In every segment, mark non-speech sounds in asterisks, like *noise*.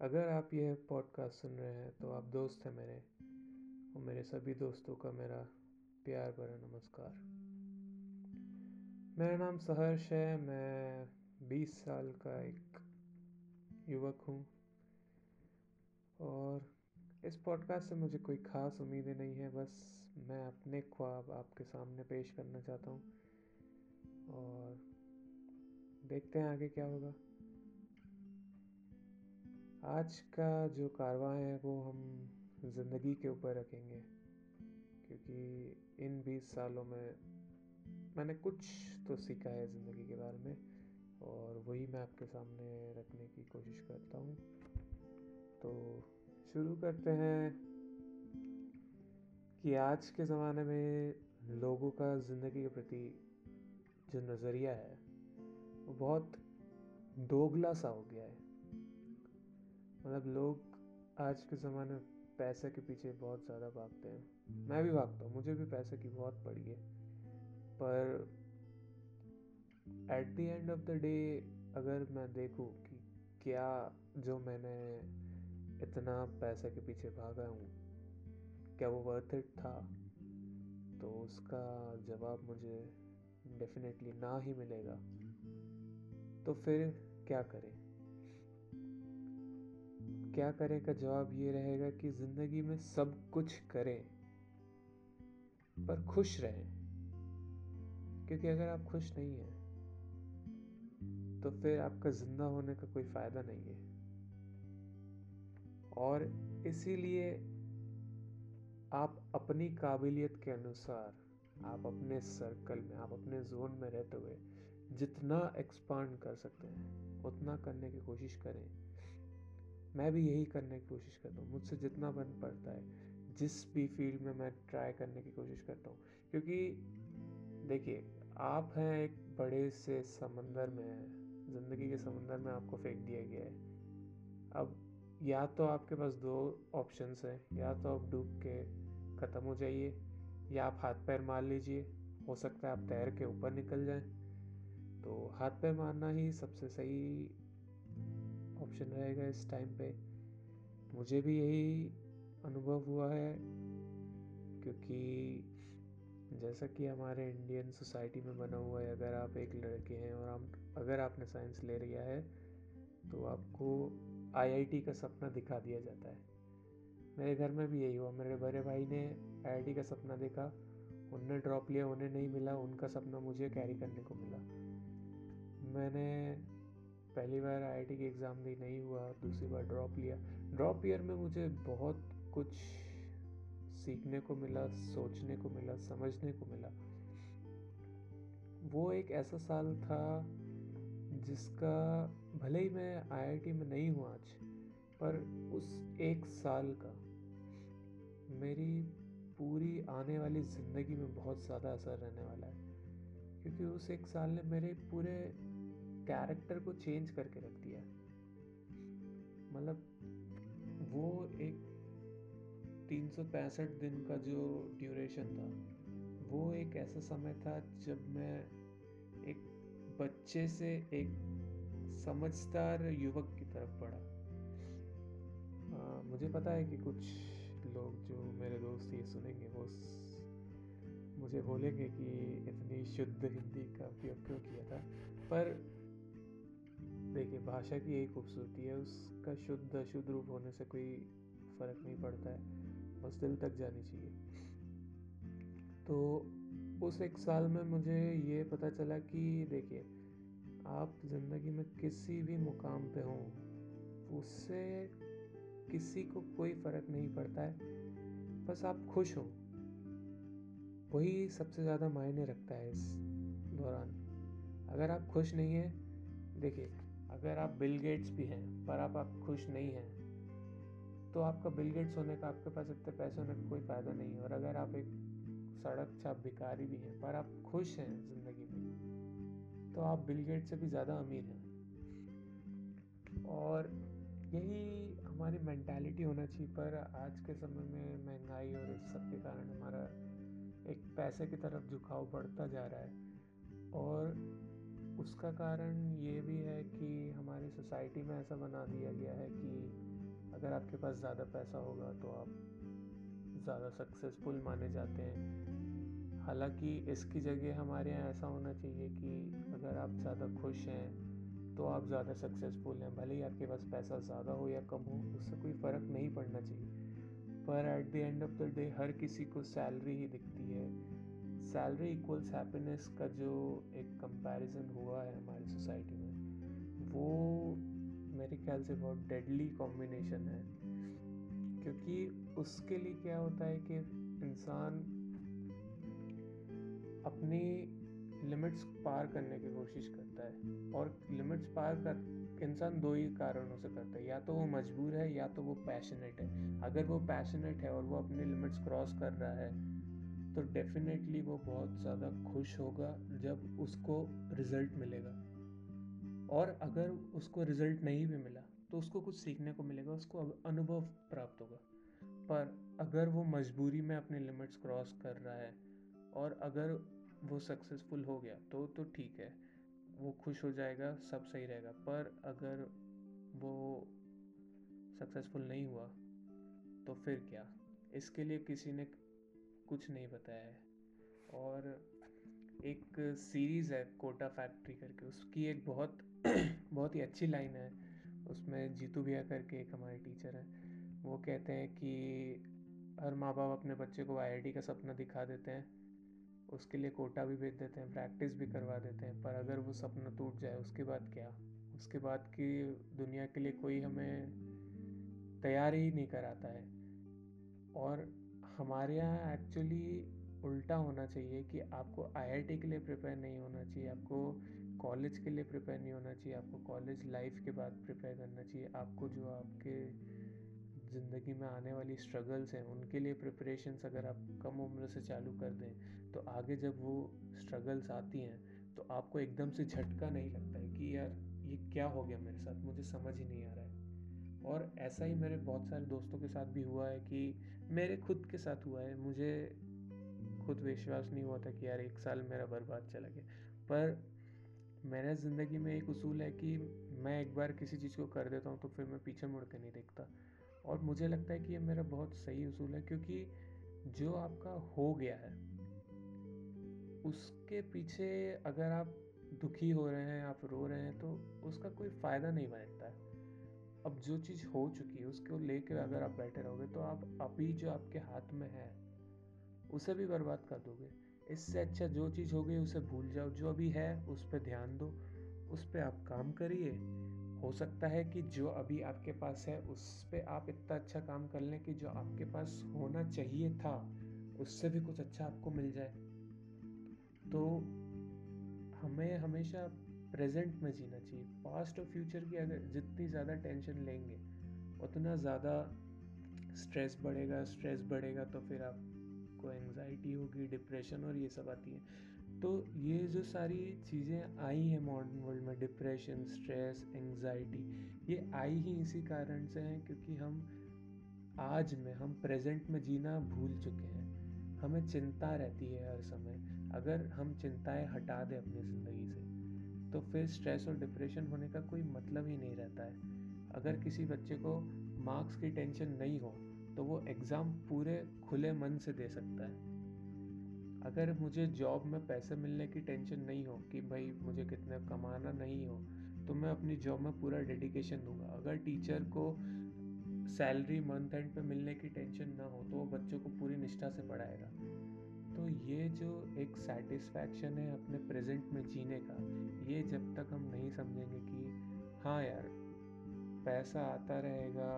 अगर आप यह पॉडकास्ट सुन रहे हैं तो आप दोस्त हैं मेरे, और मेरे सभी दोस्तों का मेरा प्यार भरा नमस्कार। मेरा नाम सहर्ष है, मैं 20 साल का एक युवक हूँ, और इस पॉडकास्ट से मुझे कोई ख़ास उम्मीदें नहीं है, बस मैं अपने ख्वाब आपके सामने पेश करना चाहता हूँ, और देखते हैं आगे क्या होगा। आज का जो कारवा है, वो हम ज़िंदगी के ऊपर रखेंगे। क्योंकि इन बीस सालों में मैंने कुछ तो सीखा है ज़िंदगी के बारे में, और वही मैं आपके सामने रखने की कोशिश करता हूँ। तो शुरू करते हैं कि आज के ज़माने में लोगों का ज़िंदगी के प्रति जो नज़रिया है, वो बहुत दोगला सा हो गया है। मतलब लोग आज के ज़माने में पैसे के पीछे बहुत ज़्यादा भागते हैं। मैं भी भागता हूँ मुझे भी पैसे की बहुत पड़ी है। पर at the end of the day अगर मैं देखूँ कि क्या जो मैंने इतना पैसे के पीछे भागा हूँ क्या वो वर्थ इट था? तो उसका जवाब मुझे डेफिनेटली ना ही मिलेगा। तो फिर क्या करें? क्या करें का जवाब ये रहेगा कि ज़िंदगी में सब कुछ करें, पर खुश रहें। क्योंकि अगर आप खुश नहीं हैं तो फिर आपका ज़िंदा होने का कोई फ़ायदा नहीं है। और इसीलिए आप अपनी काबिलियत के अनुसार, आप अपने सर्कल में, आप अपने जोन में रहते हुए जितना एक्सपांड कर सकते हैं, उतना करने की कोशिश करें। मैं भी यही करने की कोशिश करता हूँ। मुझसे जितना बन पड़ता है, जिस भी फ़ील्ड में मैं ट्राई करने की कोशिश करता हूँ। क्योंकि देखिए, आप हैं एक बड़े से समंदर में ज़िंदगी के समंदर में आपको फेंक दिया गया है। अब या तो आपके पास दो ऑप्शंस हैं, या तो आप डूब के ख़त्म हो जाइए, या आप हाथ पैर मार लीजिए। हो सकता है आप तैर के ऊपर निकल जाएँ। तो हाथ पैर मारना ही सबसे सही ऑप्शन रहेगा इस टाइम पे। मुझे भी यही अनुभव हुआ है, क्योंकि जैसा कि हमारे इंडियन सोसाइटी में बना हुआ है, अगर आप एक लड़के हैं और आप, अगर आपने साइंस ले लिया है तो आपको आईआईटी का सपना दिखा दिया जाता है। मेरे घर में भी यही हुआ। मेरे बड़े भाई ने आईआईटी का सपना देखा, उनने ड्रॉप लिया, उन्हें नहीं मिला, उनका सपना मुझे कैरी करने को मिला। मैंने पहली बार आईआईटी की एग्ज़ाम दी नहीं हुआ, दूसरी बार ड्रॉप लिया। ड्रॉप ईयर में मुझे बहुत कुछ सीखने को मिला, सोचने को मिला, समझने को मिला। वो एक ऐसा साल था जिसका भले ही मैं आईआईटी में नहीं हूँ आज, पर उस एक साल का मेरी पूरी आने वाली ज़िंदगी में बहुत ज़्यादा असर रहने वाला है। क्योंकि उस एक साल ने मेरे पूरे कैरेक्टर को चेंज करके रख दिया मतलब वो एक तीन दिन का जो ड्यूरेशन था, वो एक ऐसा समय था जब मैं एक बच्चे से एक समझदार युवक की तरफ़ बढ़ा। मुझे पता है कि कुछ लोग जो मेरे दोस्त ये सुनेंगे, वो मुझे बोलेंगे कि इतनी शुद्ध हिंदी का उपयोग क्यों किया था, पर देखिए, भाषा की यही खूबसूरती है, उसका शुद्ध, अशुद्ध रूप होने से कोई फ़र्क नहीं पड़ता है, बस दिल तक जानी चाहिए। तो उस एक साल में मुझे ये पता चला कि देखिए, आप ज़िंदगी में किसी भी मुकाम पे हों, उससे किसी को कोई फ़र्क नहीं पड़ता है, बस आप खुश हो। वही सबसे ज़्यादा मायने रखता है इस दौरान। अगर आप खुश नहीं हैं, देखिए अगर आप बिल गेट्स भी हैं, पर आप आप खुश नहीं हैं तो आपका बिल गेट्स होने का आपके पास इतने पैसे होने का कोई फ़ायदा नहीं है। और अगर आप एक सड़क छाप भिकारी भी हैं, पर आप खुश हैं ज़िंदगी में तो आप बिल गेट से भी ज़्यादा अमीर हैं। और यही हमारी मैंटेलिटी होना चाहिए, पर आज के समय में महँगाई और इस सब के कारण हमारा एक पैसे की तरफ़ झुकाव बढ़ता जा रहा है। और उसका कारण ये भी है कि हमारी सोसाइटी में ऐसा बना दिया गया है कि अगर आपके पास ज़्यादा पैसा होगा तो आप ज़्यादा सक्सेसफुल माने जाते हैं। हालाँकि इसकी जगह हमारे यहाँ ऐसा होना चाहिए कि अगर आप ज़्यादा खुश हैं तो आप ज़्यादा सक्सेसफुल हैं, भले ही आपके पास पैसा ज़्यादा हो या कम हो, उससे कोई फ़र्क नहीं पड़ना चाहिए। पर at the end of the day हर किसी को सैलरी ही दिखती है। सैलरी इक्वल्स हैप्पीनेस का जो एक कंपैरिजन हुआ है हमारी सोसाइटी में, वो मेरे ख्याल से बहुत डेडली कॉम्बिनेशन है। क्योंकि उसके लिए क्या होता है कि इंसान अपनी लिमिट्स पार करने की कोशिश करता है और लिमिट्स पार कर, इंसान दो ही कारणों से करता है, या तो वो मजबूर है या तो वो पैशनेट है। अगर वो पैशनेट है और वो अपने लिमिट्स क्रॉस कर रहा है तो डेफिनेटली वो बहुत ज़्यादा खुश होगा जब उसको रिज़ल्ट मिलेगा। और अगर उसको रिज़ल्ट नहीं भी मिला तो उसको कुछ सीखने को मिलेगा, उसको अनुभव प्राप्त होगा। पर अगर वो मजबूरी में अपने लिमिट्स क्रॉस कर रहा है और अगर वो सक्सेसफुल हो गया तो तो ठीक है, वो खुश हो जाएगा, सब सही रहेगा। पर अगर वो सक्सेसफुल नहीं हुआ तो फिर क्या? इसके लिए किसी ने कुछ नहीं बताया है। और एक सीरीज़ है, कोटा फैक्ट्री करके, उसकी एक बहुत *clears throat* बहुत ही अच्छी लाइन है। उसमें जीतू भैया करके एक हमारे टीचर हैं। वो कहते हैं कि हर माँ बाप अपने बच्चे को आई का सपना दिखा देते हैं। उसके लिए कोटा भी भेज देते हैं प्रैक्टिस भी करवा देते हैं। पर अगर वो सपना टूट जाए, उसके बाद क्या? उसके बाद की दुनिया के लिए कोई हमें तैयार ही नहीं कराता है। और हमारे यहाँ एक्चुअली उल्टा होना चाहिए कि आपको आईआईटी के लिए प्रिपेयर नहीं होना चाहिए, आपको कॉलेज के लिए प्रिपेयर नहीं होना चाहिए, आपको कॉलेज लाइफ के बाद प्रिपेयर करना चाहिए। आपको जो आपके ज़िंदगी में आने वाली स्ट्रगल्स हैं, उनके लिए प्रिपरेशंस अगर आप कम उम्र से चालू कर दें तो आगे जब वो स्ट्रगल्स आती हैं तो आपको एकदम से झटका नहीं लगता है कि यार, ये क्या हो गया मेरे साथ? मुझे समझ ही नहीं आ रहा है। और ऐसा ही मेरे बहुत सारे दोस्तों के साथ भी हुआ है कि मेरे खुद के साथ हुआ है। मुझे खुद विश्वास नहीं हुआ था कि यार एक साल मेरा बर्बाद चला गया। पर मेरे ज़िंदगी में एक उसूल है कि मैं एक बार किसी चीज़ को कर देता हूँ तो फिर मैं पीछे मुड़ के नहीं देखता। और मुझे लगता है कि ये मेरा बहुत सही उसूल है क्योंकि जो आपका हो गया है, उसके पीछे अगर आप दुखी हो रहे हैं, आप रो रहे हैं तो उसका कोई फ़ायदा नहीं बनता है। अब जो चीज़ हो चुकी है, उसको लेकर अगर आप बैठे रहोगे तो आप अभी जो आपके हाथ में है, उसे भी बर्बाद कर दोगे। इससे अच्छा जो चीज़ हो गई, उसे भूल जाओ। जो अभी है, उस पर ध्यान दो। उस पर आप काम करिए। हो सकता है कि जो अभी आपके पास है, उस पर आप इतना अच्छा काम कर लें कि जो आपके पास होना चाहिए था, उससे भी कुछ अच्छा आपको मिल जाए। तो हमें हमेशा प्रेजेंट में जीना चाहिए। पास्ट और फ्यूचर की अगर जितनी ज़्यादा टेंशन लेंगे, उतना ज़्यादा स्ट्रेस बढ़ेगा स्ट्रेस बढ़ेगा तो फिर आपको एंग्जाइटी होगी डिप्रेशन और ये सब आती है। तो ये जो सारी चीज़ें आई हैं मॉडर्न वर्ल्ड में डिप्रेशन स्ट्रेस एंग्जाइटी ये आई ही इसी कारण से हैं क्योंकि हम आज में, हम प्रेजेंट में जीना भूल चुके हैं। हमें चिंता रहती है हर समय। अगर हम चिंताएँ हटा दें अपनी ज़िंदगी से तो फिर स्ट्रेस और डिप्रेशन होने का कोई मतलब ही नहीं रहता है। अगर किसी बच्चे को मार्क्स की टेंशन नहीं हो तो वो एग्ज़ाम पूरे खुले मन से दे सकता है। अगर मुझे जॉब में पैसे मिलने की टेंशन नहीं हो कि भाई मुझे कितने कमाना नहीं हो तो मैं अपनी जॉब में पूरा डेडिकेशन दूँगा। अगर टीचर को सैलरी मंथ एंड पे मिलने की टेंशन ना हो तो वो बच्चों को पूरी निष्ठा से पढ़ाएगा। तो ये जो एक सेटिस्फैक्शन है अपने प्रेजेंट में जीने का, ये जब तक हम नहीं समझेंगे कि हाँ यार, पैसा आता रहेगा,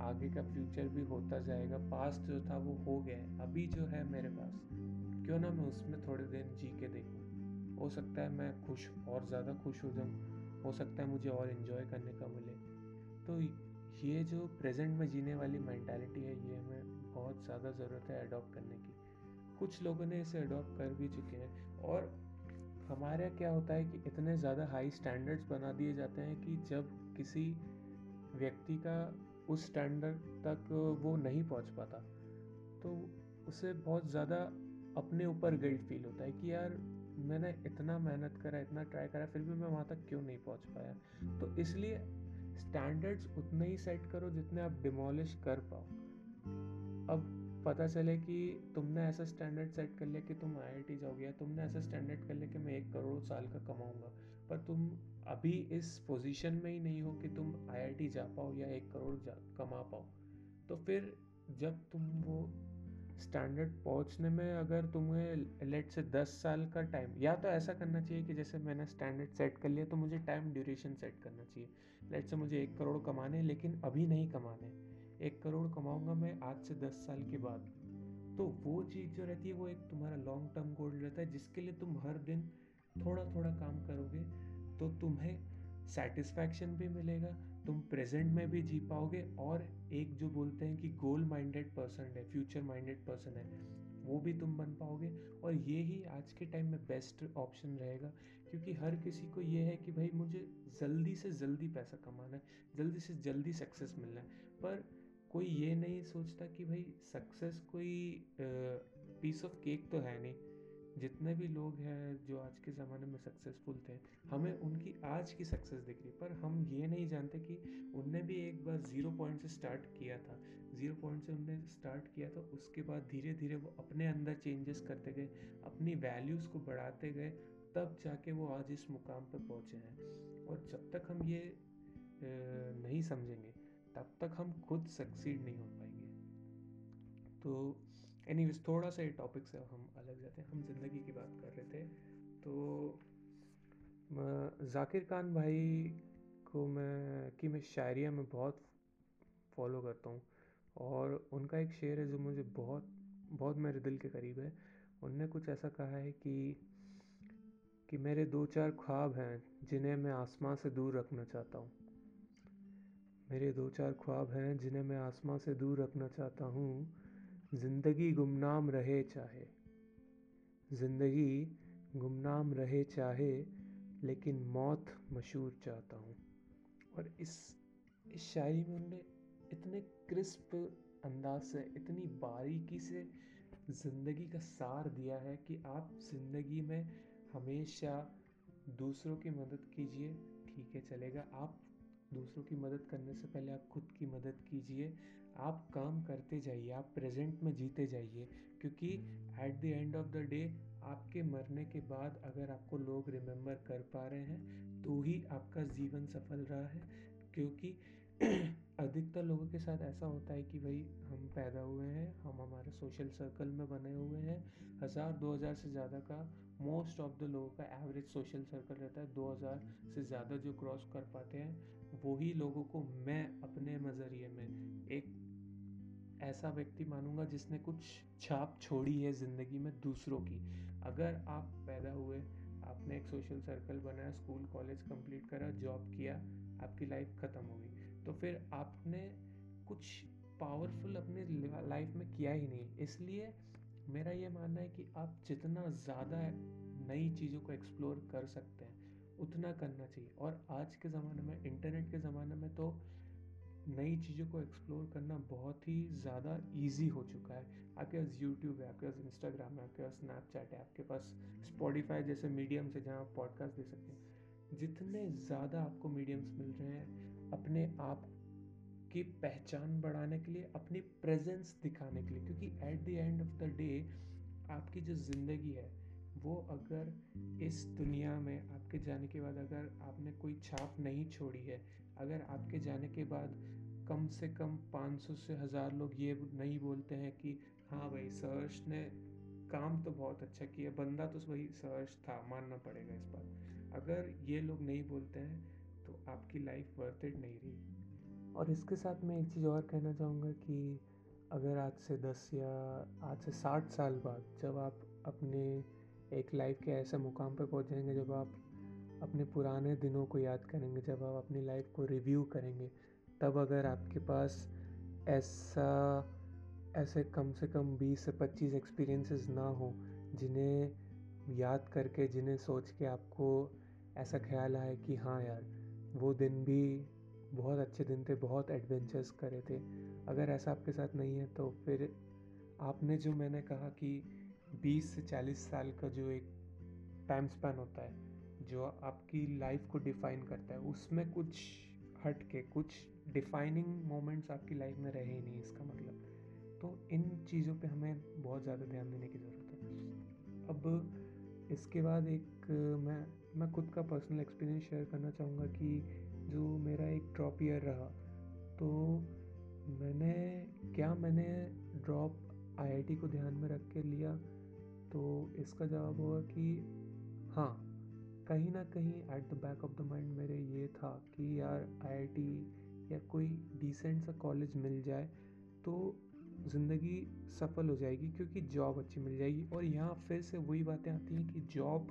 आगे का फ्यूचर भी होता जाएगा पास्ट जो था वो हो गया अभी जो है मेरे पास, क्यों ना मैं उसमें थोड़े दिन जी के देखूँ? हो सकता है मैं खुश, और ज़्यादा खुश हो जाऊँ, हो सकता है मुझे और इन्जॉय करने का मिले। तो ये जो प्रेजेंट में जीने वाली मैंटेलिटी है, ये हमें बहुत ज़्यादा ज़रूरत है अडॉप्ट करने की। कुछ लोगों ने इसे अडॉप्ट कर भी चुके हैं। और हमारे क्या होता है कि इतने ज़्यादा हाई स्टैंडर्ड्स बना दिए जाते हैं कि जब किसी व्यक्ति का उस स्टैंडर्ड तक वो नहीं पहुँच पाता तो उसे बहुत ज़्यादा अपने ऊपर गिल्ट फील होता है कि यार, मैंने इतना मेहनत करा, इतना ट्राई करा, फिर भी मैं वहाँ तक क्यों नहीं पहुँच पाया? तो इसलिए स्टैंडर्ड्स उतने ही सेट करो जितने आप डिमोलिश कर पाओ। अब पता चले कि तुमने ऐसा स्टैंडर्ड सेट कर लिया कि तुम आईआईटी जाओगे या तुमने ऐसा स्टैंडर्ड कर लिया कि मैं एक करोड़ साल का कमाऊँगा पर तुम अभी इस पोजीशन में ही नहीं हो कि तुम आईआईटी जा पाओ या एक करोड़ जा कमा पाओ। तो फिर जब तुम वो स्टैंडर्ड पहुँचने में अगर तुम्हें लेट से दस साल का टाइम या तो ऐसा करना चाहिए कि जैसे मैंने स्टैंडर्ड सेट कर लिया तो मुझे टाइम ड्यूरेशन सेट करना चाहिए। लेट से मुझे एक करोड़ कमाने लेकिन अभी नहीं कमाने एक करोड़ कमाऊँगा मैं आज से दस साल के बाद। तो वो चीज़ जो रहती है, वो एक तुम्हारा लॉन्ग टर्म गोल रहता है, जिसके लिए तुम हर दिन थोड़ा थोड़ा काम करोगे तो तुम्हें सेटिस्फैक्शन भी मिलेगा, तुम प्रेजेंट में भी जी पाओगे, और एक जो बोलते हैं कि गोल माइंडेड पर्सन है फ्यूचर माइंडेड पर्सन है, वो भी तुम बन पाओगे। और ये ही आज के टाइम में बेस्ट ऑप्शन रहेगा, क्योंकि हर किसी को ये है कि भाई मुझे जल्दी से जल्दी पैसा कमाना है, जल्दी से जल्दी सक्सेस मिलना है। पर कोई ये नहीं सोचता कि भाई सक्सेस कोई पीस ऑफ़ केक तो है नहीं। जितने भी लोग हैं जो आज के ज़माने में सक्सेसफुल थे, हमें उनकी आज की सक्सेस दिख रही पर हम ये नहीं जानते कि उनने भी एक बार ज़ीरो पॉइंट से स्टार्ट किया था। ज़ीरो पॉइंट से उनने स्टार्ट किया था, उसके बाद धीरे धीरे वो अपने अंदर चेंजेस करते गए, अपनी वैल्यूज़ को बढ़ाते गए, तब जाके वो आज इस मुकाम पर पहुँचे हैं। और जब तक हम ये नहीं समझेंगे तब तक हम खुद सक्सीड नहीं हो पाएँगे। तो एनी थोड़ा सा ये टॉपिक से हम अलग जाते हैं। हम ज़िंदगी की बात कर रहे थे। तो जाकिर खान भाई को मैं, की मैं शायरिया में बहुत फॉलो करता हूँ। और उनका एक शेर है जो मुझे बहुत बहुत मेरे दिल के करीब है। उनने कुछ ऐसा कहा है कि कि मेरे दो चार ख्वाब हैं जिन्हें मैं आसमां से दूर रखना चाहता हूँ। मेरे दो चार ख्वाब हैं जिन्हें मैं आसमां से दूर रखना चाहता हूँ। ज़िंदगी गुमनाम रहे चाहे। ज़िंदगी गुमनाम रहे चाहे, लेकिन मौत मशहूर चाहता हूँ। और इस इस शायरी में उन्होंने इतने क्रिस्प अंदाज से, इतनी बारीकी से ज़िंदगी का सार दिया है कि आप ज़िंदगी में हमेशा दूसरों की मदद कीजिए, ठीक है, चलेगा। आप दूसरों की मदद करने से पहले आप खुद की मदद कीजिए। आप काम करते जाइए, आप प्रेजेंट में जीते जाइए, क्योंकि at the end of the day आपके मरने के बाद अगर आपको लोग रिमेम्बर कर पा रहे हैं तो ही आपका जीवन सफल रहा है। क्योंकि अधिकतर लोगों के साथ ऐसा होता है कि भाई हम पैदा हुए हैं, हम हमारे सोशल सर्कल में बने हुए हैं। हज़ार, दो हज़ार से ज़्यादा का मोस्ट ऑफ़ द लोगों का एवरेज सोशल सर्कल रहता है। दो हज़ार से ज़्यादा जो क्रॉस कर पाते हैं, वही लोगों को मैं अपने नज़रिए में एक ऐसा व्यक्ति मानूँगा जिसने कुछ छाप छोड़ी है ज़िंदगी में दूसरों की। अगर आप पैदा हुए, आपने एक सोशल सर्कल बनाया स्कूल कॉलेज कंप्लीट करा जॉब किया, आपकी लाइफ ख़त्म हो गई। तो फिर आपने कुछ पावरफुल अपने लाइफ में किया ही नहीं। इसलिए मेरा ये मानना है कि आप जितना ज़्यादा नई चीज़ों को एक्सप्लोर कर सकते हैं, उतना करना चाहिए। और आज के ज़माने में इंटरनेट के ज़माने में तो नई चीज़ों को एक्सप्लोर करना बहुत ही ज़्यादा इजी हो चुका है। आपके पास यूट्यूब है, आपके पास इंस्टाग्राम है, आपके पास स्नैपचैट है, आपके पास स्पॉटिफाई जैसे मीडियम से जहाँ आप पॉडकास्ट दे सकते हैं। जितने ज़्यादा आपको मीडियम्स मिल रहे हैं अपने आप की पहचान बढ़ाने के लिए, अपनी प्रेजेंस दिखाने के लिए। क्योंकि at the end of the day आपकी जो ज़िंदगी है, वो अगर इस दुनिया में आपके जाने के बाद अगर आपने कोई छाप नहीं छोड़ी है, अगर आपके जाने के बाद कम से कम 500 से हज़ार लोग ये नहीं बोलते हैं कि हाँ भाई सर्च ने काम तो बहुत अच्छा किया, बंदा तो वही सर्च था, मानना पड़ेगा इस बात। अगर ये लोग नहीं बोलते हैं आपकी लाइफ वर्थ इट नहीं रही। और इसके साथ मैं एक चीज़ और कहना चाहूँगा कि अगर आज से दस या आज से साठ साल बाद जब आप अपने एक लाइफ के ऐसे मुकाम पर पहुँच जाएँगे, जब आप अपने पुराने दिनों को याद करेंगे, जब आप अपनी लाइफ को रिव्यू करेंगे, तब अगर आपके पास ऐसा, ऐसे कम से कम 20 से 25 एक्सपीरियंसेस ना हो, जिन्हें याद करके, जिन्हें सोच के आपको ऐसा ख्याल आए कि हाँ यार वो दिन भी बहुत अच्छे दिन थे, बहुत एडवेंचर्स करे थे। अगर ऐसा आपके साथ नहीं है तो फिर आपने जो मैंने कहा कि 20 से 40 साल का जो एक टाइम स्पैन होता है, जो आपकी लाइफ को डिफाइन करता है, उसमें कुछ हट के कुछ डिफाइनिंग मोमेंट्स आपकी लाइफ में रहे ही नहीं, इसका मतलब। तो इन चीज़ों पे हमें बहुत ज़्यादा ध्यान देने की ज़रूरत है। अब इसके बाद एक मैं मैं खुद का पर्सनल एक्सपीरियंस शेयर करना चाहूँगा कि जो मेरा एक ड्रॉप ईयर रहा तो मैंने, क्या मैंने ड्रॉप आईआईटी को ध्यान में रख के लिया? तो इसका जवाब होगा कि हाँ कहीं ना कहीं at the back of the mind मेरे ये था कि यार आईआईटी या कोई डिसेंट सा कॉलेज मिल जाए तो ज़िंदगी सफल हो जाएगी, क्योंकि जॉब अच्छी मिल जाएगी। और यहाँ फिर से वही बातें आती हैं कि जॉब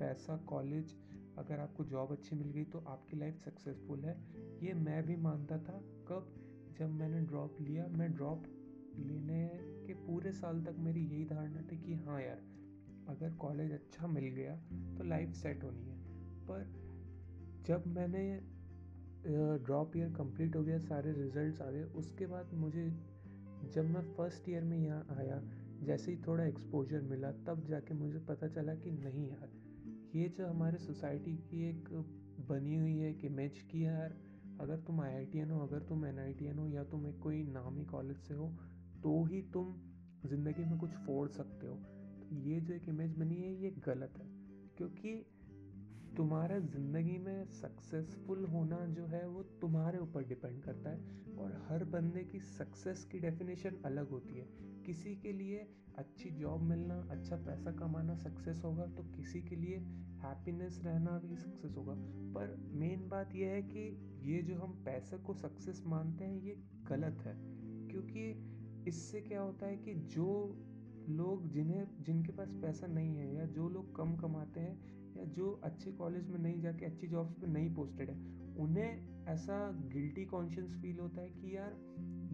पैसा कॉलेज अगर आपको जॉब अच्छी मिल गई तो आपकी लाइफ सक्सेसफुल है। ये मैं भी मानता था। कब? जब मैंने ड्रॉप लिया, मैं ड्रॉप लेने के पूरे साल तक मेरी यही धारणा थी कि हाँ यार, अगर कॉलेज अच्छा मिल गया तो लाइफ सेट होनी है। पर जब मैंने ड्रॉप ईयर कंप्लीट हो गया, सारे रिजल्ट्स आ गए, उसके बाद मुझे, जब मैं फ़र्स्ट ईयर में यहाँ आया, जैसे ही थोड़ा एक्सपोजर मिला, तब जाके मुझे पता चला कि नहीं यार ये जो हमारे सोसाइटी की एक बनी हुई है एक इमेज की यार, अगर तुम आई हो, अगर तुम एन हो, या तुम एक कोई नामी कॉलेज से हो तो ही तुम ज़िंदगी में कुछ फोड़ सकते हो। ये जो एक इमेज बनी है, ये गलत है। क्योंकि तुम्हारा ज़िंदगी में सक्सेसफुल होना जो है, वो तुम्हारे ऊपर डिपेंड करता है और हर बंदे की सक्सेस की डेफिनेशन अलग होती है। किसी के लिए अच्छी जॉब मिलना अच्छा पैसा कमाना सक्सेस होगा तो किसी के लिए हैप्पीनेस रहना भी सक्सेस होगा। पर मेन बात यह है कि ये जो हम पैसे को सक्सेस मानते हैं, ये गलत है। क्योंकि इससे क्या होता है कि जो लोग जिन्हें, जिनके पास पैसा नहीं है, या जो लोग कम कमाते हैं, या जो अच्छे कॉलेज में नहीं जाके अच्छी जॉब्स पे नहीं पोस्टेड है, उन्हें ऐसा गिल्टी कॉन्शियस फील होता है कि यार,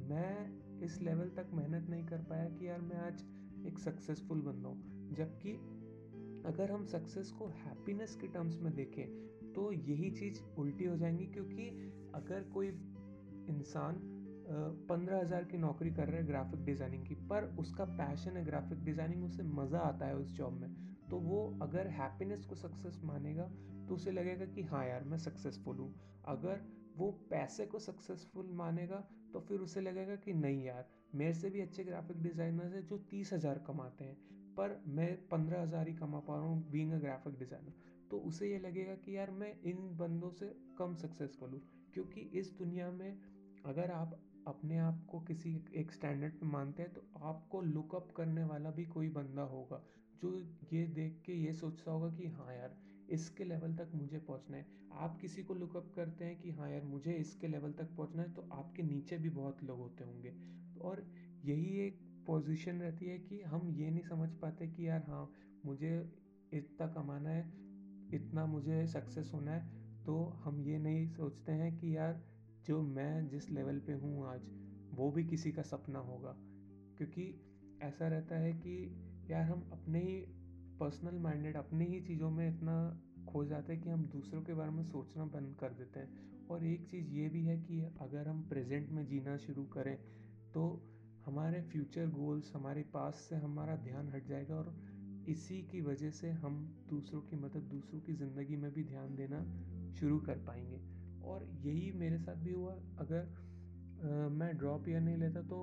मैं इस लेवल तक मेहनत नहीं कर पाया कि यार मैं आज एक सक्सेसफुल बंदा हूँ। जबकि अगर हम सक्सेस को हैप्पीनेस के टर्म्स में देखें तो यही चीज़ उल्टी हो जाएँगी क्योंकि अगर कोई इंसान पंद्रह हज़ार की नौकरी कर रहे हैं ग्राफिक डिज़ाइनिंग की, पर उसका पैशन है ग्राफिक डिज़ाइनिंग उसे मज़ा आता है उस जॉब में तो वो अगर हैप्पीनेस को सक्सेस मानेगा तो उसे लगेगा कि हाँ यार, मैं सक्सेसफुल हूँ। अगर वो पैसे को सक्सेसफुल मानेगा तो फिर उसे लगेगा कि नहीं यार, मेरे से भी अच्छे ग्राफिक डिज़ाइनर्स हैं जो तीस हज़ार कमाते हैं, पर मैं पंद्रह हज़ार ही कमा पा रहा हूँ बींग अ ग्राफिक डिज़ाइनर तो उसे ये लगेगा कि यार मैं इन बंदों से कम सक्सेसफुल हूँ क्योंकि इस दुनिया में अगर आप अपने आप को किसी एक स्टैंडर्ड पे मानते हैं तो आपको लुकअप करने वाला भी कोई बंदा होगा, जो ये देख के ये सोचता होगा कि हाँ यार इसके लेवल तक मुझे पहुँचना है। आप किसी को लुकअप करते हैं कि हाँ यार, मुझे इसके लेवल तक पहुँचना है तो आपके नीचे भी बहुत लोग होते होंगे। और यही एक पोजीशन रहती है कि हम ये नहीं समझ पाते कि यार हाँ मुझे इतना कमाना है, इतना मुझे सक्सेस होना है तो हम ये नहीं सोचते हैं कि यार, जो मैं जिस लेवल पे हूँ आज, वो भी किसी का सपना होगा। क्योंकि ऐसा रहता है कि यार, हम अपने ही पर्सनल माइंडेड अपनी ही चीज़ों में इतना खो जाते हैं कि हम दूसरों के बारे में सोचना बंद कर देते हैं। और एक चीज़ ये भी है कि अगर हम प्रेजेंट में जीना शुरू करें तो हमारे फ्यूचर गोल्स हमारे पास से हमारा ध्यान हट जाएगा और इसी की वजह से हम दूसरों की मदद दूसरों की ज़िंदगी में भी ध्यान देना शुरू कर पाएँगे। और यही मेरे साथ भी हुआ। अगर आ, मैं ड्रॉप ईयर नहीं लेता तो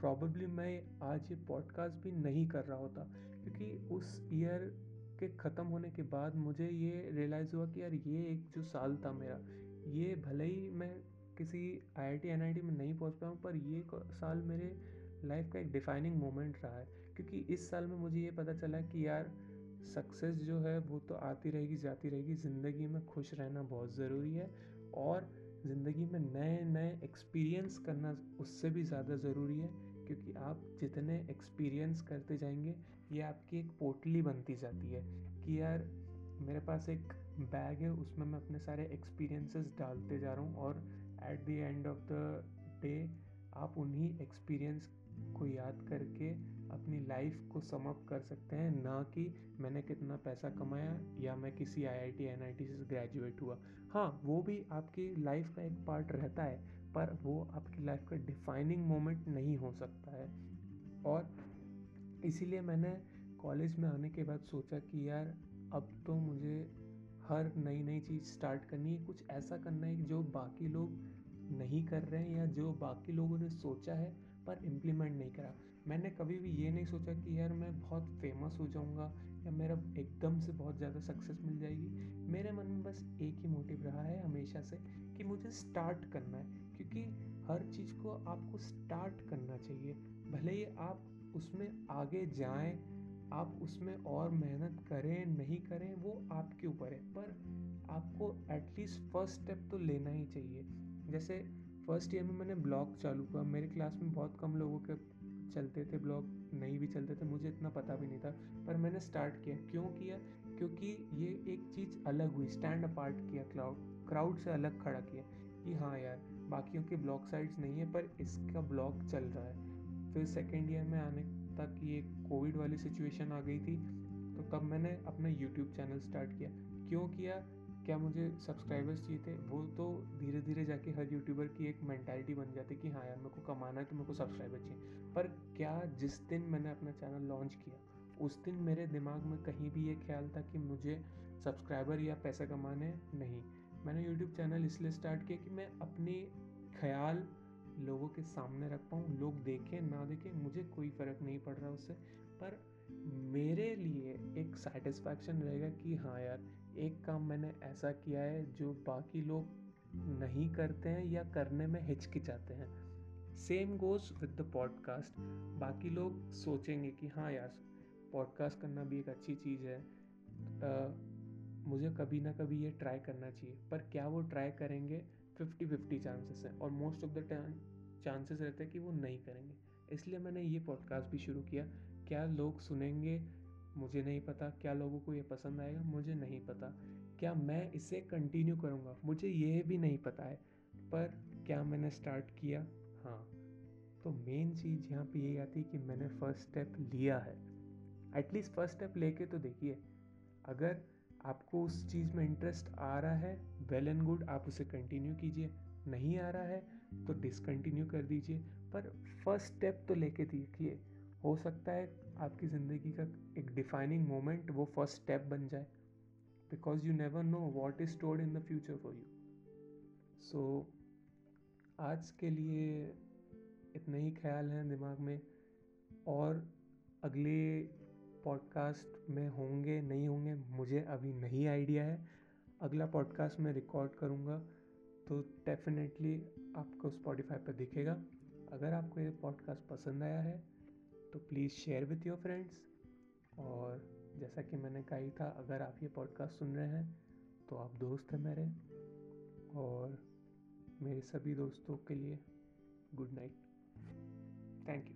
प्रॉबेबली मैं आज ये पॉडकास्ट भी नहीं कर रहा होता। क्योंकि उस ईयर के ख़त्म होने के बाद मुझे ये रियलाइज़ हुआ कि यार ये एक जो साल था मेरा, ये भले ही मैं किसी आई आई टी में नहीं पहुँच पाया हूँ पर ये साल मेरे लाइफ का एक डिफाइनिंग मोमेंट रहा है। क्योंकि इस साल में मुझे ये पता चला कि यार सक्सेस जो है वो तो आती रहेगी, जाती रहेगी। ज़िंदगी में खुश रहना बहुत ज़रूरी है और ज़िंदगी में नए नए एक्सपीरियंस करना उससे भी ज़्यादा ज़रूरी है, क्योंकि आप जितने एक्सपीरियंस करते जाएँगे ये आपकी एक पोटली बनती जाती है कि यार, मेरे पास एक बैग है, उसमें मैं अपने सारे एक्सपीरियंसेस डालते जा रहा हूँ और at the end of the day आप उन्हीं एक्सपीरियंस को याद करके अपनी लाइफ को समअप कर सकते हैं। ना कि मैंने कितना पैसा कमाया या मैं किसी आईआईटी एनआईटी से ग्रेजुएट हुआ। हाँ वो भी आपकी लाइफ का एक पार्ट रहता है, पर वो आपकी लाइफ का डिफाइनिंग मोमेंट नहीं हो सकता है। और इसीलिए मैंने कॉलेज में आने के बाद सोचा कि यार, अब तो मुझे हर नई नई चीज़ स्टार्ट करनी है। कुछ ऐसा करना है जो बाकी लोग नहीं कर रहे हैं या जो बाकी लोगों ने सोचा है पर इम्प्लीमेंट नहीं करा। मैंने कभी भी ये नहीं सोचा कि यार, मैं बहुत फ़ेमस हो जाऊँगा या मेरा एकदम से बहुत ज़्यादा सक्सेस मिल जाएगी। मेरे मन में बस एक ही मोटिव रहा है हमेशा से कि मुझे स्टार्ट करना है। क्योंकि हर चीज़ को आपको स्टार्ट करना चाहिए। भले ही आप उसमें आगे जाएँ, आप उसमें और मेहनत करें, नहीं करें, वो आपके ऊपर है। पर आपको एटलीस्ट फ़र्स्ट स्टेप तो लेना ही चाहिए। जैसे फ़र्स्ट ईयर में मैंने ब्लॉग चालू किया। मेरे क्लास में बहुत कम लोगों के चलते थे ब्लॉग नहीं भी चलते थे, मुझे इतना पता भी नहीं था। पर मैंने स्टार्ट किया। क्यों किया? क्योंकि ये एक चीज़ अलग हुई। स्टैंड अपार्ट किया क्लाउड क्राउड से अलग खड़ा किया कि हाँ यार, बाकियों के ब्लॉग साइट्स नहीं है, पर इसका ब्लॉग चल रहा है। फिर सेकेंड ईयर में आने तक ये कोविड वाली सिचुएशन आ गई थी। तो तब मैंने अपना यूट्यूब चैनल स्टार्ट किया। क्यों किया? क्या मुझे सब्सक्राइबर्स चाहिए थे? वो तो धीरे धीरे जाके हर यूट्यूबर की एक मैंटेलिटी बन जाती कि हाँ यार, मेरे को कमाना है तो मेरे को सब्सक्राइबर चाहिए। पर क्या जिस दिन मैंने अपना चैनल लॉन्च किया, उस दिन मेरे दिमाग में कहीं भी ये ख्याल था कि मुझे सब्सक्राइबर या पैसा कमाने नहीं। मैंने यूट्यूब चैनल इसलिए स्टार्ट किया कि मैं अपने ख्याल लोगों के सामने रख पाऊँ लोग देखें ना देखें मुझे कोई फ़र्क नहीं पड़ रहा उससे। पर मेरे लिए एक सेटिस्फैक्शन रहेगा कि हाँ यार एक काम मैंने ऐसा किया है जो बाकी लोग नहीं करते हैं या करने में हिचकिचाते हैं। Same goes with the podcast बाकी लोग सोचेंगे कि हाँ यार पॉडकास्ट करना भी एक अच्छी चीज़ है। आ, मुझे कभी ना कभी ये ट्राई करना चाहिए। पर क्या वो ट्राई करेंगे? फिफ्टी फिफ्टी चांसेस हैं और most of the time chances रहते हैं कि वो नहीं करेंगे। इसलिए मैंने ये पॉडकास्ट भी शुरू किया, क्या लोग सुनेंगे? मुझे नहीं पता। क्या लोगों को ये पसंद आएगा? मुझे नहीं पता। क्या मैं इसे कंटिन्यू करूँगा? मुझे ये भी नहीं पता है। पर क्या मैंने स्टार्ट किया? हाँ। तो मेन चीज़ यहाँ पे यही आती है कि मैंने फ़र्स्ट स्टेप लिया है। एटलीस्ट फ़र्स्ट स्टेप लेके तो देखिए, अगर आपको उस चीज़ में इंटरेस्ट आ रहा है वेल एंड गुड आप उसे कंटिन्यू कीजिए। नहीं आ रहा है तो डिसकंटिन्यू कर दीजिए। पर फ़र्स्ट स्टेप तो लेके देखिए, हो सकता है आपकी ज़िंदगी का एक डिफाइनिंग मोमेंट वो फ़र्स्ट स्टेप बन जाए। Because you never know what is stored in the future for you so आज के लिए इतने ही ख्याल हैं दिमाग में। और अगले पॉडकास्ट में होंगे, नहीं होंगे, मुझे अभी नहीं आइडिया है। अगला पॉडकास्ट मैं रिकॉर्ड करूँगा तो डेफिनेटली आपको स्पॉटिफाई पर दिखेगा। अगर आपको ये पॉडकास्ट पसंद आया है तो please share with your friends और जैसा कि मैंने कही था, अगर आप ये पॉडकास्ट सुन रहे हैं तो आप दोस्त हैं मेरे। और मेरे सभी दोस्तों के लिए गुड नाइट